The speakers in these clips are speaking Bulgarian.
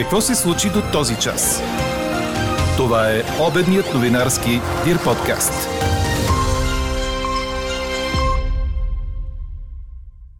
Какво се случи до този час? Това е обедният новинарски Дир подкаст.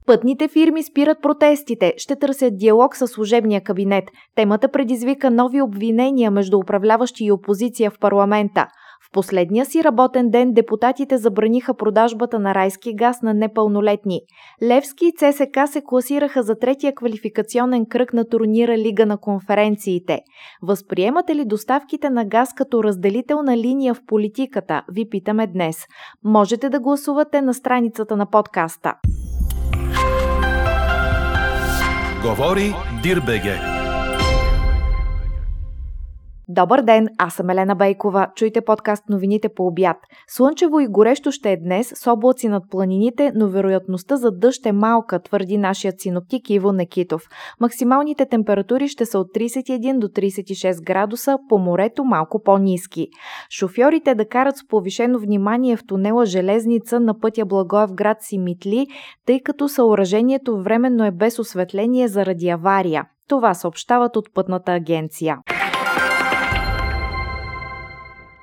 Пътните фирми спират протестите, ще търсят диалог с служебния кабинет. Темата предизвика нови обвинения между управляващи и опозиция в парламента – в последния си работен ден депутатите забраниха продажбата на райски газ на непълнолетни. Левски и ЦСК се класираха за третия квалификационен кръг на турнира Лига на конференциите. Възприемате ли доставките на газ като разделителна линия в политиката? Ви питаме днес. Можете да гласувате на страницата на подкаста. Говори Дирбеге. Добър ден, аз съм Елена Бейкова. Чуйте подкаст новините по обяд. Слънчево и горещо ще е днес, с облаци над планините, но вероятността за дъжд е малка, твърди нашият синоптик Иво Некитов. Максималните температури ще са от 31 до 36 градуса, по морето малко по-низки. Шофьорите да карат с повишено внимание в тунела Железница на пътя Благоев град Симитли, тъй като съоръжението временно е без осветление заради авария. Това съобщават от пътната агенция.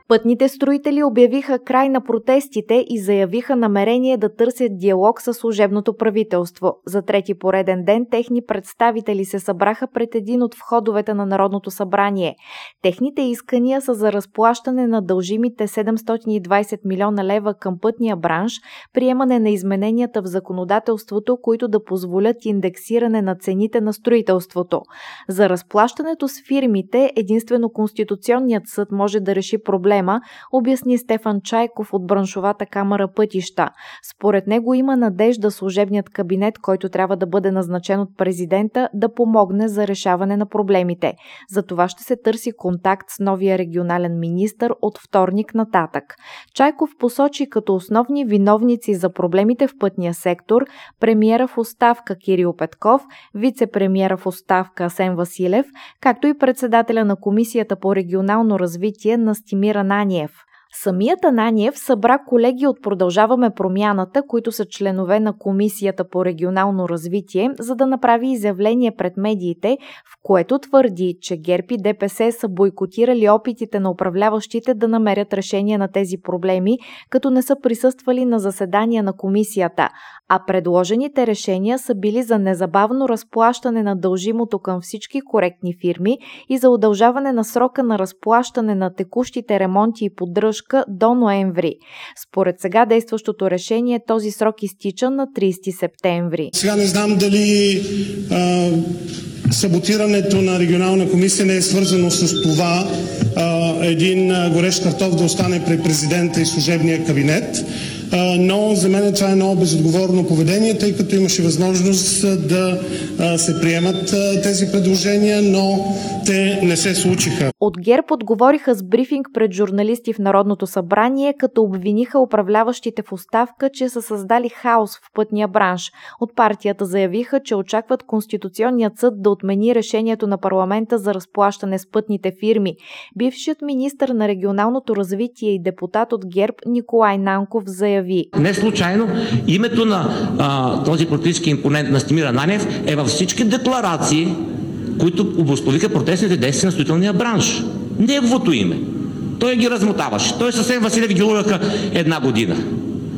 Пътните строители обявиха край на протестите и заявиха намерение да търсят диалог с служебното правителство. За трети пореден ден техни представители се събраха пред един от входовете на Народното събрание. Техните искания са за разплащане на дължимите 720 милиона лева към пътния бранш, приемане на измененията в законодателството, които да позволят индексиране на цените на строителството. За разплащането с фирмите единствено Конституционният съд може да реши проблем проблема, обясни Стефан Чайков от браншовата камера Пътища. Според него има надежда служебният кабинет, който трябва да бъде назначен от президента, да помогне за решаване на проблемите. За това ще се търси контакт с новия регионален министр от вторник нататък. Чайков посочи като основни виновници за проблемите в пътния сектор премиера в оставка Кирил Петков, вице-премиера в оставка Асен Василев, както и председателя на Комисията по регионално развитие на Стимира Ананиев. Самият Ананиев събра колеги от Продължаваме промяната, които са членове на Комисията по регионално развитие, за да направи изявление пред медиите, в което твърди, че ГЕРБ и ДПС са бойкотирали опитите на управляващите да намерят решение на тези проблеми, като не са присъствали на заседания на комисията, а предложените решения са били за незабавно разплащане на дължимото към всички коректни фирми и за удължаване на срока на разплащане на текущите ремонти и поддръжка до ноември. Според сега действащото решение този срок изтича на 30 септември. Сега не знам дали а, саботирането на регионална комисия не е свързано с това а, един горещ картоф да остане при президента и служебния кабинет но за мен това е много безотговорно поведение, тъй като имаше възможност да се приемат тези предложения, но те не се случиха. От ГЕРБ отговориха с брифинг пред журналисти в Народното събрание, като обвиниха управляващите в оставка, че са създали хаос в пътния бранш. От партията заявиха, че очакват Конституционният съд да отмени решението на парламента за разплащане с пътните фирми. Бившият министр на регионалното развитие и депутат от ГЕРБ Николай Нанков заяви, заяви. Не случайно името на а, този политически импонент на Стимира Нанев е във всички декларации, които обословиха протестните действия на строителния бранш. Неговото име. Той ги размотаваше. Той съвсем Василев ги лъгаха една година.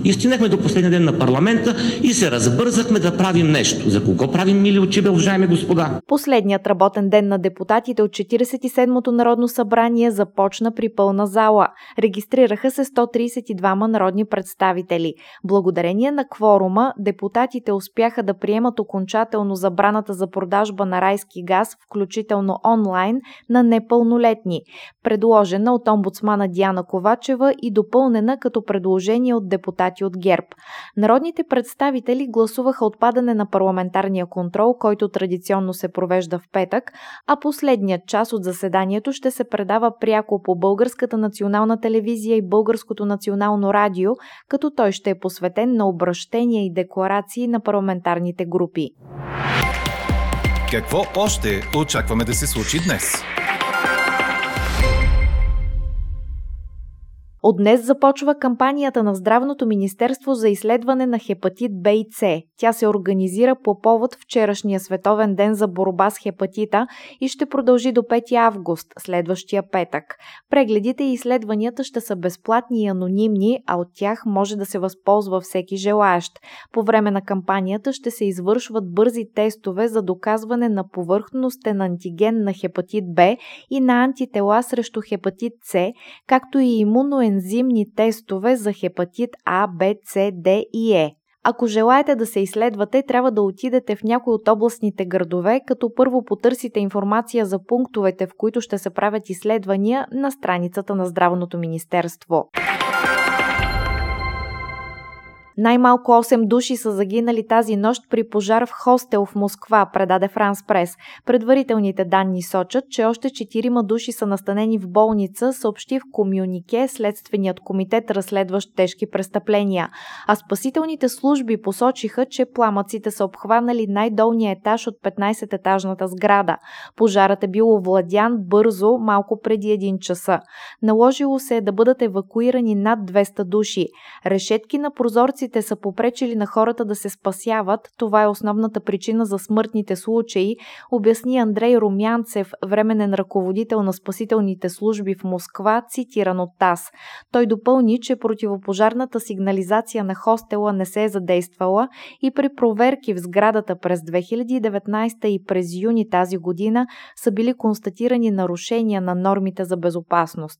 И стигнахме до последния ден на парламента и се разбързахме да правим нещо. За кого правим мили очи, уважаеми господа? Последният работен ден на депутатите от 47-то Народно събрание започна при пълна зала. Регистрираха се 132 народни представители. Благодарение на кворума, депутатите успяха да приемат окончателно забраната за продажба на райски газ, включително онлайн, на непълнолетни, предложена от омбудсмана Диана Ковачева и допълнена като предложение от депутати депутати от ГЕРБ. Народните представители гласуваха отпадане на парламентарния контрол, който традиционно се провежда в петък, а последният час от заседанието ще се предава пряко по Българската национална телевизия и Българското национално радио, като той ще е посветен на обращения и декларации на парламентарните групи. Какво още очакваме да се случи днес? От днес започва кампанията на Здравното министерство за изследване на хепатит Б и С. Тя се организира по повод вчерашния Световен ден за борба с хепатита и ще продължи до 5 август, следващия петък. Прегледите и изследванията ще са безплатни и анонимни, а от тях може да се възползва всеки желаящ. По време на кампанията ще се извършват бързи тестове за доказване на повърхностен антиген на хепатит Б и на антитела срещу хепатит С, както и имунно ензимни тестове за хепатит А, Б, С, Д и Е. Ако желаете да се изследвате, трябва да отидете в някои от областните градове, като първо потърсите информация за пунктовете, в които ще се правят изследвания на страницата на Здравното министерство. Най-малко 8 души са загинали тази нощ при пожар в хостел в Москва, предаде Франс Прес. Предварителните данни сочат, че още 4 души са настанени в болница, съобщи в комюнике Следственият комитет разследващ тежки престъпления. А спасителните служби посочиха, че пламъците са обхванали най-долния етаж от 15-етажната сграда. Пожарът е бил овладян бързо, малко преди 1 часа. Наложило се е да бъдат евакуирани над 200 души. Решетки на прозорците Властите са попречили на хората да се спасяват. Това е основната причина за смъртните случаи, обясни Андрей Румянцев, временен ръководител на спасителните служби в Москва, цитиран от ТАС. Той допълни, че противопожарната сигнализация на хостела не се е задействала и при проверки в сградата през 2019 и през юни тази година са били констатирани нарушения на нормите за безопасност.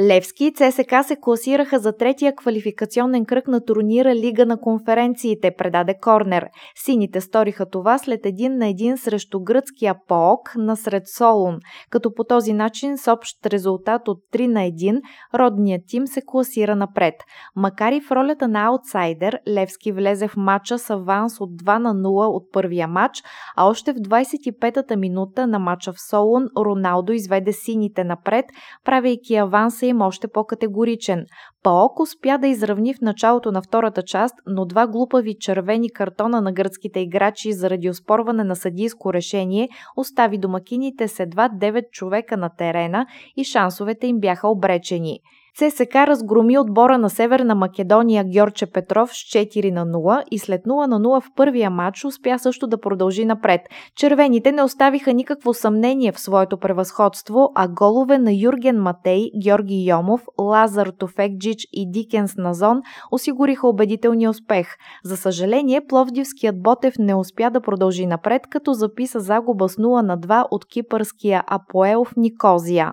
Левски и ЦСК се класираха за третия квалификационен кръг на турнира Лига на конференциите, предаде Корнер. Сините сториха това след един на един срещу гръцкия ПООК на сред Солун, като по този начин с общ резултат от 3 на 1 родният тим се класира напред. Макар и в ролята на аутсайдер, Левски влезе в матча с аванс от 2 на 0 от първия матч, а още в 25-та минута на матча в Солун Роналдо изведе сините напред, правейки аванс гласа им още по-категоричен. Паок успя да изравни в началото на втората част, но два глупави червени картона на гръцките играчи заради оспорване на съдийско решение остави домакините с едва 9 човека на терена и шансовете им бяха обречени. ЦСК разгроми отбора на Северна Македония Георче Петров с 4 на 0 и след 0 на 0 в първия матч успя също да продължи напред. Червените не оставиха никакво съмнение в своето превъзходство, а голове на Юрген Матей, Георги Йомов, Лазар Тофекджич и Дикенс Назон осигуриха убедителния успех. За съжаление, Пловдивският Ботев не успя да продължи напред, като записа загуба с 0 на 2 от кипърския Апоел в Никозия.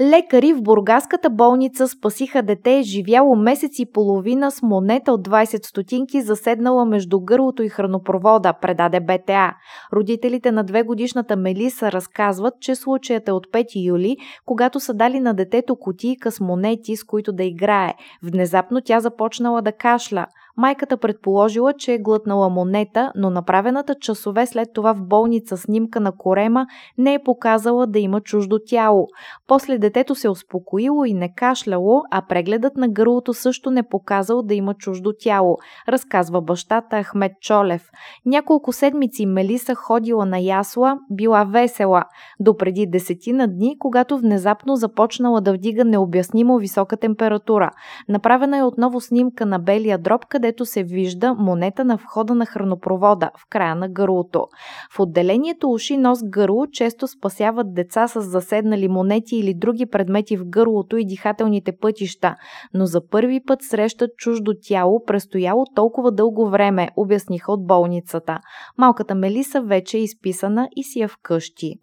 Лекари в бургаската болница спасиха дете, живяло месец и половина с монета от 20 стотинки, заседнала между гърлото и хранопровода, предаде БТА. Родителите на две годишната Мелиса разказват, че случаят е от 5 юли, когато са дали на детето кутийка с монети, с които да играе. Внезапно тя започнала да кашля. Майката предположила, че е глътнала монета, но направената часове след това в болница снимка на корема не е показала да има чуждо тяло. После детето се успокоило и не кашляло, а прегледът на гърлото също не показал да има чуждо тяло, разказва бащата Ахмед Чолев. Няколко седмици Мелиса ходила на ясла, била весела, до преди десетина дни, когато внезапно започнала да вдига необяснимо висока температура. Направена е отново снимка на белия дроб, където се вижда монета на входа на хранопровода, в края на гърлото. В отделението уши нос гърло често спасяват деца с заседнали монети или други предмети в гърлото и дихателните пътища, но за първи път срещат чуждо тяло, престояло толкова дълго време, обясниха от болницата. Малката Мелиса вече е изписана и си е вкъщи.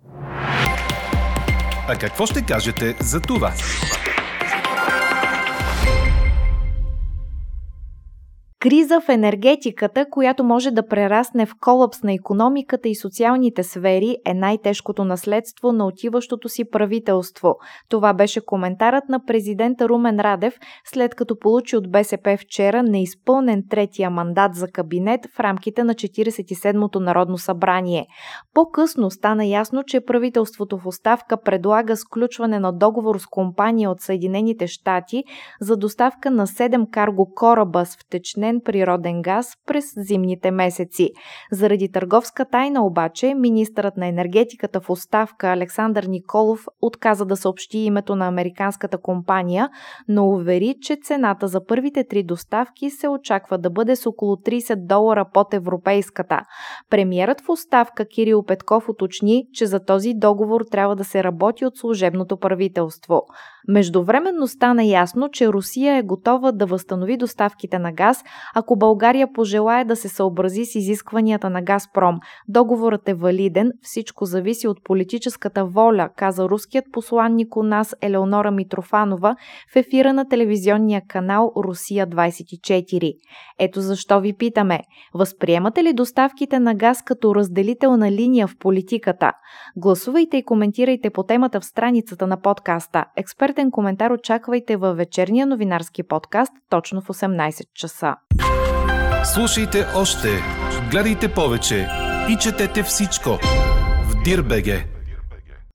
А какво ще кажете за това? Криза в енергетиката, която може да прерасне в колапс на економиката и социалните сфери, е най-тежкото наследство на отиващото си правителство. Това беше коментарът на президента Румен Радев, след като получи от БСП вчера неизпълнен третия мандат за кабинет в рамките на 47-то Народно събрание. По-късно стана ясно, че правителството в оставка предлага сключване на договор с компания от Съединените щати за доставка на 7 карго кораба с втечнен втечнен природен газ през зимните месеци. Заради търговска тайна обаче, министърът на енергетиката в оставка Александър Николов отказа да съобщи името на американската компания, но увери, че цената за първите три доставки се очаква да бъде с около 30 долара под европейската. Премьерът в оставка Кирил Петков уточни, че за този договор трябва да се работи от служебното правителство. Междувременно стана ясно, че Русия е готова да възстанови доставките на газ, ако България пожелая да се съобрази с изискванията на Газпром. Договорът е валиден, всичко зависи от политическата воля, каза руският посланник у нас Елеонора Митрофанова в ефира на телевизионния канал Русия 24. Ето защо ви питаме. Възприемате ли доставките на газ като разделителна линия в политиката? Гласувайте и коментирайте по темата в страницата на подкаста. Експертен коментар очаквайте във вечерния новинарски подкаст точно в 18 часа. Слушайте още, гледайте повече и четете всичко в Дирбеге.